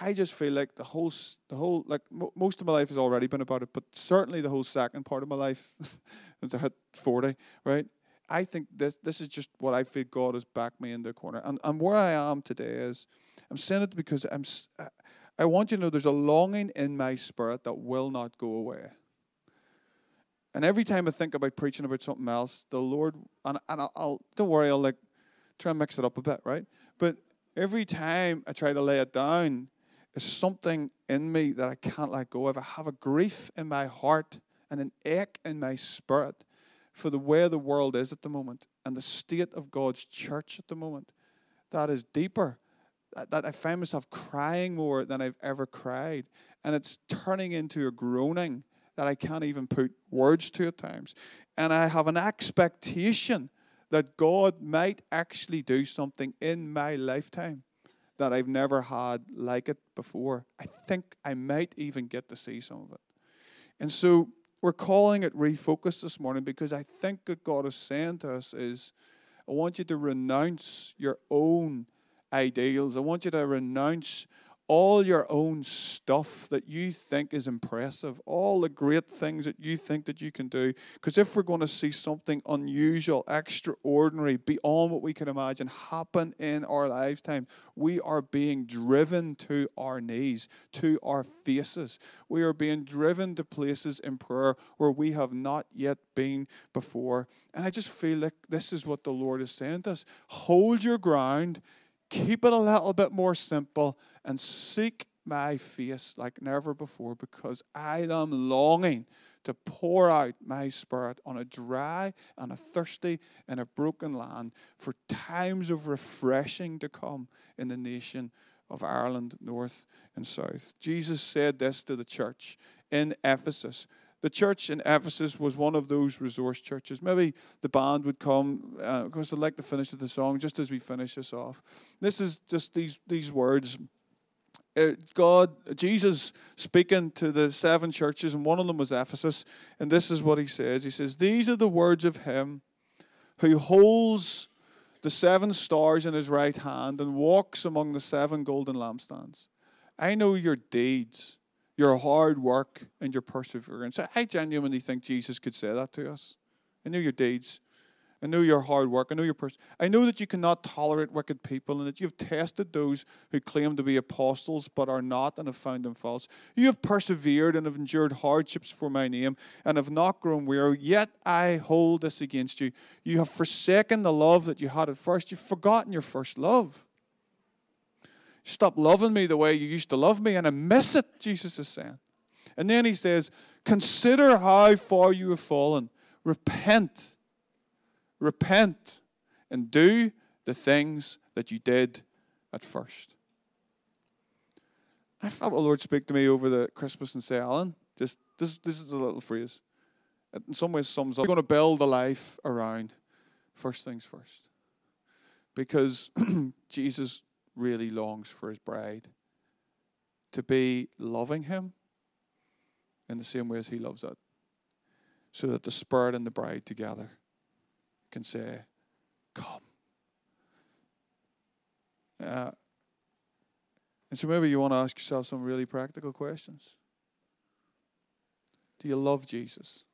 I just feel like the whole, the whole, like mo- most of my life has already been about it, but certainly the whole second part of my life, *laughs* since I hit forty, right? I think this this is just what I feel God has backed me into a corner, and and where I am today is, I'm saying it because I'm, I want you to know there's a longing in my spirit that will not go away. And every time I think about preaching about something else, the Lord and and I'll, I'll don't worry, I'll like try and mix it up a bit, right? But every time I try to lay it down, there's something in me that I can't let go of. I have a grief in my heart and an ache in my spirit for the way the world is at the moment and the state of God's church at the moment. That is deeper. That I find myself crying more than I've ever cried. And it's turning into a groaning that I can't even put words to at times. And I have an expectation that God might actually do something in my lifetime that I've never had like it before. I think I might even get to see some of it. And so we're calling it refocus this morning because I think that God is saying to us is, I want you to renounce your own ideals. I want you to renounce all your own stuff that you think is impressive, all the great things that you think that you can do. Because if we're going to see something unusual, extraordinary, beyond what we can imagine happen in our lifetime, we are being driven to our knees, to our faces. We are being driven to places in prayer where we have not yet been before. And I just feel like this is what the Lord is saying to us hold your ground keep it a little bit more simple and seek my face like never before because I am longing to pour out my spirit on a dry and a thirsty and a broken land for times of refreshing to come in the nation of Ireland, north and south. Jesus said this to the church in Ephesus the church in Ephesus was one of those resource churches. Maybe the band would come, uh, because I'd like to finish with the song just as we finish this off. This is just these, these words. Uh, God, Jesus speaking to the seven churches, and one of them was Ephesus, and this is what he says He says, These are the words of him who holds the seven stars in his right hand and walks among the seven golden lampstands. I know your deeds your hard work and your perseverance. I genuinely think Jesus could say that to us. I know your deeds. I know your hard work. I know your pers- I know that you cannot tolerate wicked people and that you've tested those who claim to be apostles but are not and have found them false. You have persevered and have endured hardships for my name and have not grown weary. Yet I hold this against you. You have forsaken the love that you had at first. You've forgotten your first love. Stop loving me the way you used to love me, and I miss it, Jesus is saying. And then he says, Consider how far you have fallen. Repent. Repent and do the things that you did at first. I felt the Lord speak to me over the Christmas and say, Alan, this, this, this is a little phrase. It in some ways sums up. You're going to build a life around first things first. Because *clears throat* Jesus really longs for his bride to be loving him in the same way as he loves it, so that the Spirit and the bride together can say, Come. Uh, and so maybe you want to ask yourself some really practical questions. Do you love Jesus?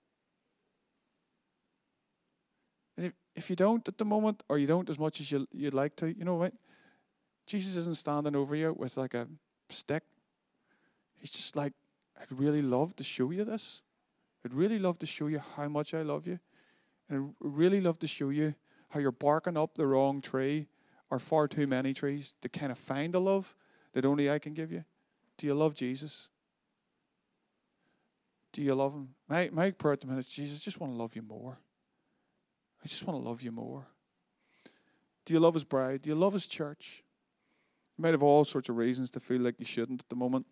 If, if you don't at the moment, or you don't as much as you, you'd like to, you know what? Jesus isn't standing over you with like a stick. He's just like, I'd really love to show you this. I'd really love to show you how much I love you. And I'd really love to show you how you're barking up the wrong tree or far too many trees to kind of find the love that only I can give you. Do you love Jesus? Do you love Him? My, my prayer at the minute is, Jesus, I just want to love you more. I just want to love you more. Do you love His bride? Do you love His church? You might have all sorts of reasons to feel like you shouldn't at the moment.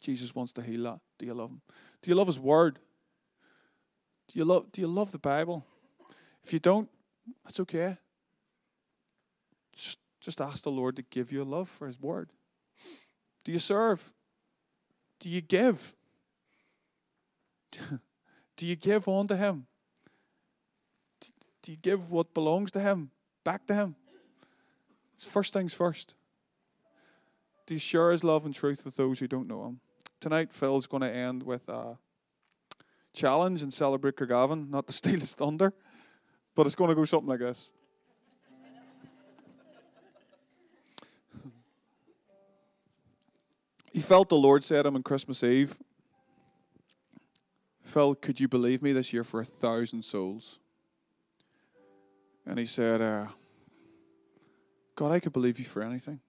Jesus wants to heal that. Do you love Him? Do you love His Word? Do you love, do you love the Bible? If you don't, that's okay. Just, just ask the Lord to give you a love for His Word. Do you serve? Do you give? *laughs* Do you give on to Him? Do you give what belongs to Him back to Him? It's first things first. You share His love and truth with those who don't know Him? Tonight, Phil's going to end with a challenge and celebrate Craigavon, not to steal his thunder, but it's going to go something like this. he felt the Lord said to him on Christmas Eve, Phil, could you believe me this year for a thousand souls? And he said, uh, God, I could believe you for anything.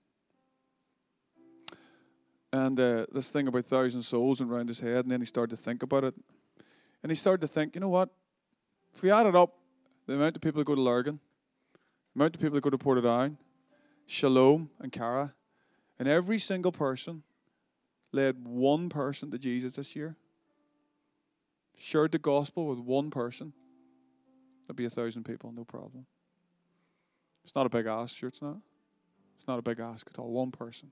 And uh, this thing about thousand souls went around his head, and then he started to think about it. And he started to think, you know what? If we added up the amount of people that go to Lurgan, the amount of people that go to Portadown, Shalom and Cara, and every single person led one person to Jesus this year, shared the gospel with one person, there'd be a thousand people, no problem. It's not a big ask, sure it's not. It's not a big ask at all. One person.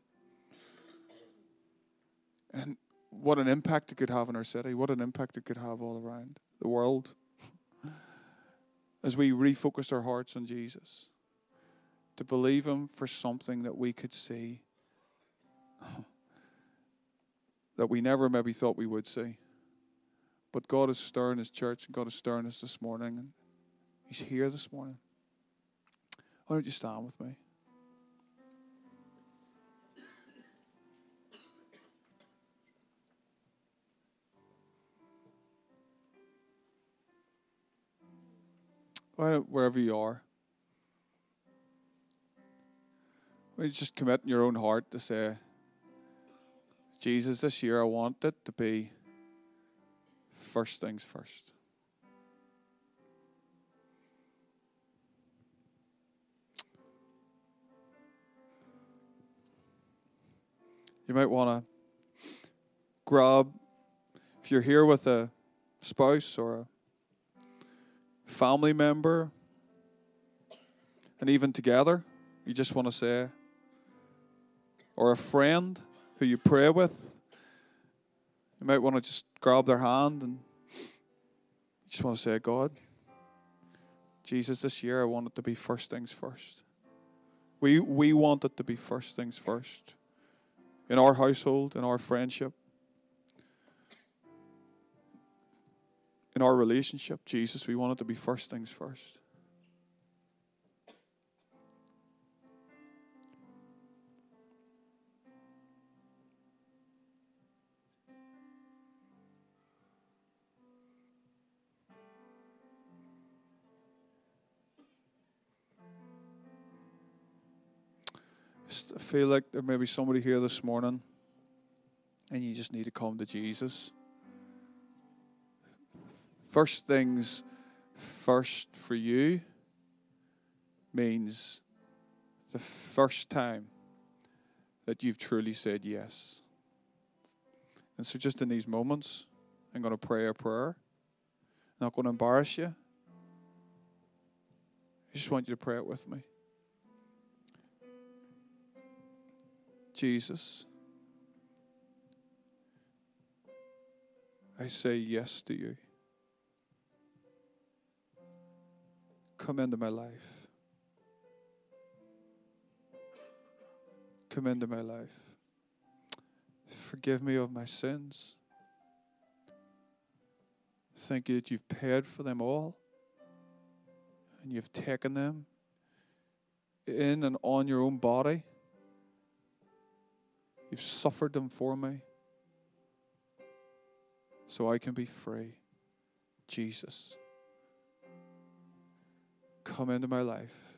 And what an impact it could have in our city, what an impact it could have all around the world as we refocus our hearts on Jesus, to believe Him for something that we could see that we never maybe thought we would see. But God is stirring His church, and God is stirring us this morning, and He's here this morning. Why don't you stand with me? Wherever you are, you just commit in your own heart to say, Jesus, this year I want it to be first things first. You might want to grab, if you're here with a spouse or a family member, and even together, you just want to say, or a friend who you pray with, you might want to just grab their hand and just want to say, God, Jesus, this year I want it to be first things first. We, we want it to be first things first in our household, in our friendship. In our relationship, Jesus, we want it to be first things first. I feel like there may be somebody here this morning and you just need to come to Jesus first things first for you means the first time that you've truly said yes. And so, just in these moments, I'm going to pray a prayer. I'm not going to embarrass you. I just want you to pray it with me. Jesus, I say yes to you. Come into my life. Come into my life. Forgive me of my sins. Thank you that you've paid for them all and you've taken them in and on your own body. You've suffered them for me so I can be free. Jesus. Come into my life.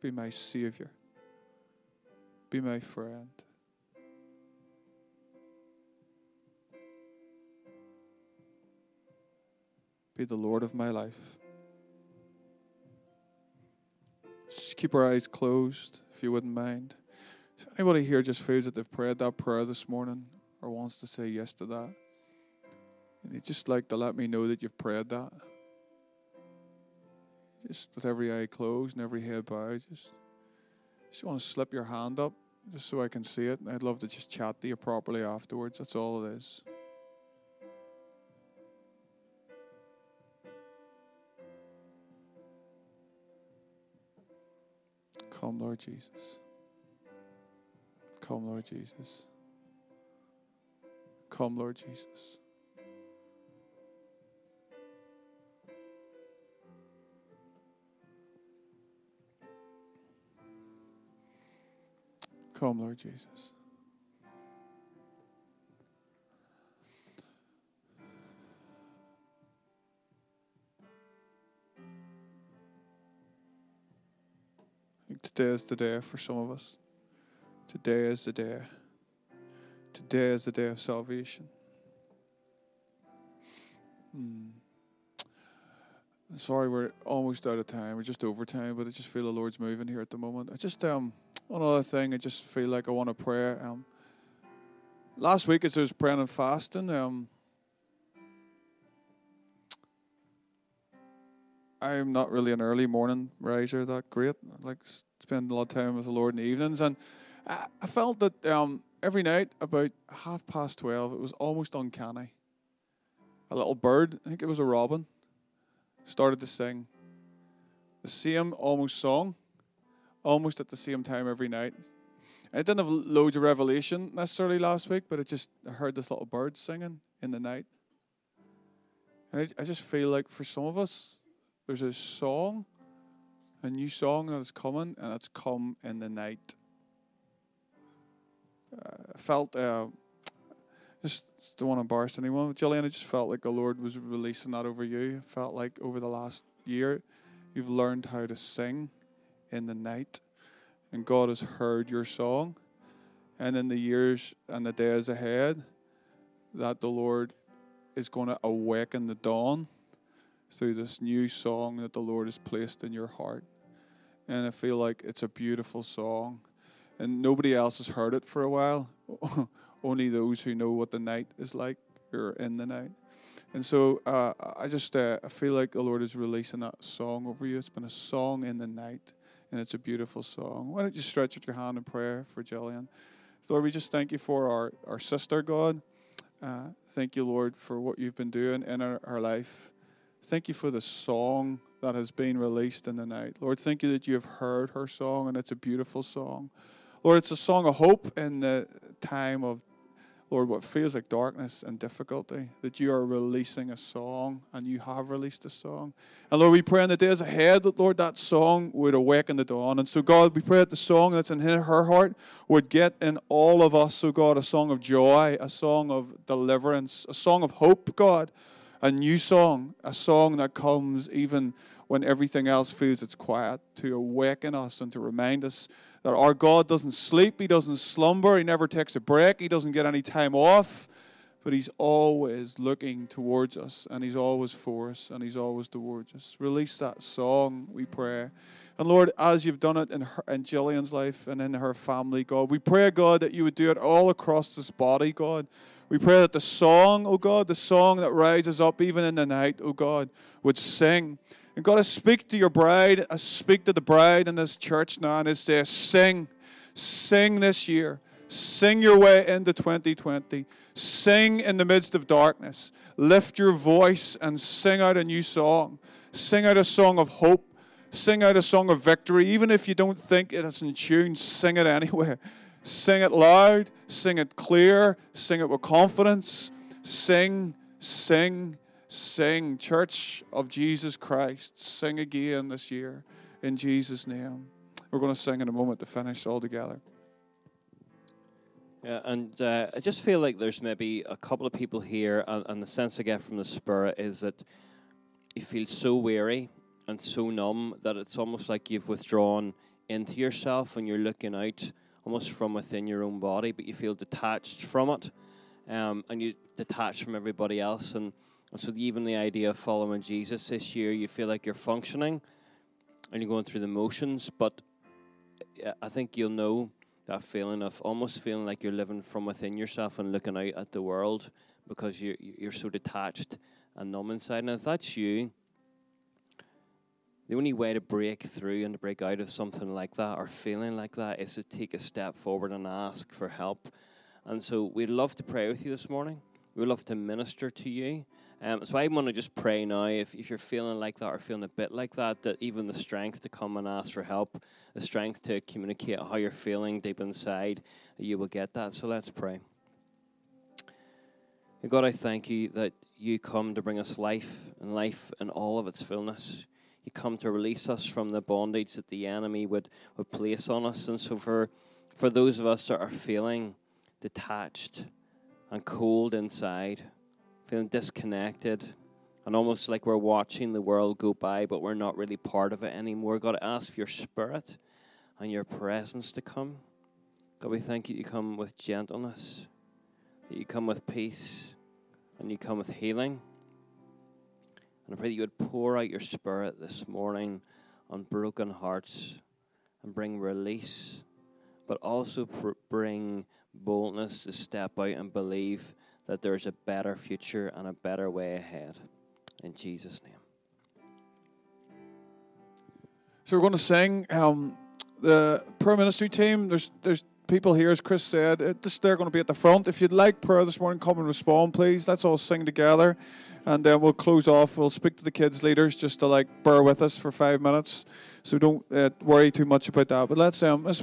Be my Savior. Be my friend. be the Lord of my life. Just keep our eyes closed, if you wouldn't mind. If anybody here just feels that they've prayed that prayer this morning or wants to say yes to that, and you'd just like to let me know that you've prayed that. Just with every eye closed and every head bowed, just, just want to slip your hand up just so I can see it. And I'd love to just chat to you properly afterwards. That's all it is. Come, Lord Jesus. Come, Lord Jesus. Come, Lord Jesus. Come, Lord Jesus. Today is the day for some of us. Today is the day. Today is the day of salvation. Hmm. Sorry, we're almost out of time. We're just over time, but I just feel the Lord's moving here at the moment. I just um one other thing, I just feel like I want to pray. Um, last week as I was praying and fasting, um, I'm not really an early morning riser that great. I like spend a lot of time with the Lord in the evenings, and I, I felt that um, every night about half past twelve, it was almost uncanny. A little bird, I think it was a robin, started to sing the same almost song, almost at the same time every night. I didn't have loads of revelation necessarily last week, but I just I heard this little bird singing in the night. And I, I just feel like for some of us, there's a song, a new song that is coming, and it's come in the night. Uh, I felt, uh, just don't want to embarrass anyone, Jillian, I just felt like the Lord was releasing that over you. I felt like over the last year, you've learned how to sing in the night, and God has heard your song. And in the years and the days ahead, that the Lord is going to awaken the dawn through this new song that the Lord has placed in your heart. And I feel like it's a beautiful song. And nobody else has heard it for a while. *laughs* Only those who know what the night is like or in the night. And so uh, I just uh, I feel like the Lord is releasing that song over you. It's been a song in the night and it's a beautiful song. Why don't you stretch out your hand in prayer for Jillian? Lord, we just thank you for our, our sister, God. Uh, thank you, Lord, for what you've been doing in our, our life. Thank you for the song that has been released in the night. Lord, thank you that you have heard her song, and it's a beautiful song. Lord, it's a song of hope in the time of Lord, what feels like darkness and difficulty, that you are releasing a song and you have released a song. And Lord, we pray in the days ahead that, Lord, that song would awaken the dawn. And so, God, we pray that the song that's in her heart would get in all of us, so God, a song of joy, a song of deliverance, a song of hope, God, a new song, a song that comes even when everything else feels it's quiet, to awaken us and to remind us that our God doesn't sleep, He doesn't slumber, He never takes a break, He doesn't get any time off, but He's always looking towards us, and He's always for us, and He's always towards us. Release that song, we pray. And Lord, as you've done it in, her, in Jillian's life and in her family, God, we pray, God, that you would do it all across this body, God. We pray that the song, oh God, the song that rises up even in the night, oh God, would sing and God, I speak to your bride. I speak to the bride in this church now and I say, sing, sing this year. Sing your way into 2020. Sing in the midst of darkness. Lift your voice and sing out a new song. Sing out a song of hope. Sing out a song of victory. Even if you don't think it is in tune, sing it anyway. Sing it loud. Sing it clear. Sing it with confidence. Sing, sing, Sing, Church of Jesus Christ, sing again this year in Jesus' name. We're going to sing in a moment to finish all together. Yeah, and uh, I just feel like there's maybe a couple of people here, and, and the sense I get from the Spirit is that you feel so weary and so numb that it's almost like you've withdrawn into yourself and you're looking out almost from within your own body, but you feel detached from it, um, and you detached from everybody else. And And so even the idea of following Jesus this year, you feel like you're functioning and you're going through the motions, but I think you'll know that feeling of almost feeling like you're living from within yourself and looking out at the world because you're, you're so detached and numb inside. And if that's you, the only way to break through and to break out of something like that or feeling like that is to take a step forward and ask for help. And so we'd love to pray with you this morning. We'd love to minister to you. Um, so I want to just pray now, if, if you're feeling like that or feeling a bit like that, that even the strength to come and ask for help, the strength to communicate how you're feeling deep inside, you will get that. So let's pray. God, I thank you that you come to bring us life and life in all of its fullness. You come to release us from the bondage that the enemy would, would place on us. And so for, for those of us that are feeling detached and cold inside, feeling disconnected, and almost like we're watching the world go by, but we're not really part of it anymore. God, I ask for your spirit and your presence to come. God, we thank you you come with gentleness, that you come with peace, and you come with healing. And I pray that you would pour out your spirit this morning on broken hearts and bring release, but also pr- bring boldness to step out and believe that there's a better future and a better way ahead. In Jesus' name. So we're going to sing. Um, the prayer ministry team. There's there's people here, as Chris said. It, just they're going to be at the front. If you'd like prayer this morning, come and respond, please. Let's all sing together, and then we'll close off. We'll speak to the kids leaders just to like bear with us for five minutes. So don't uh, worry too much about that. But let's um let's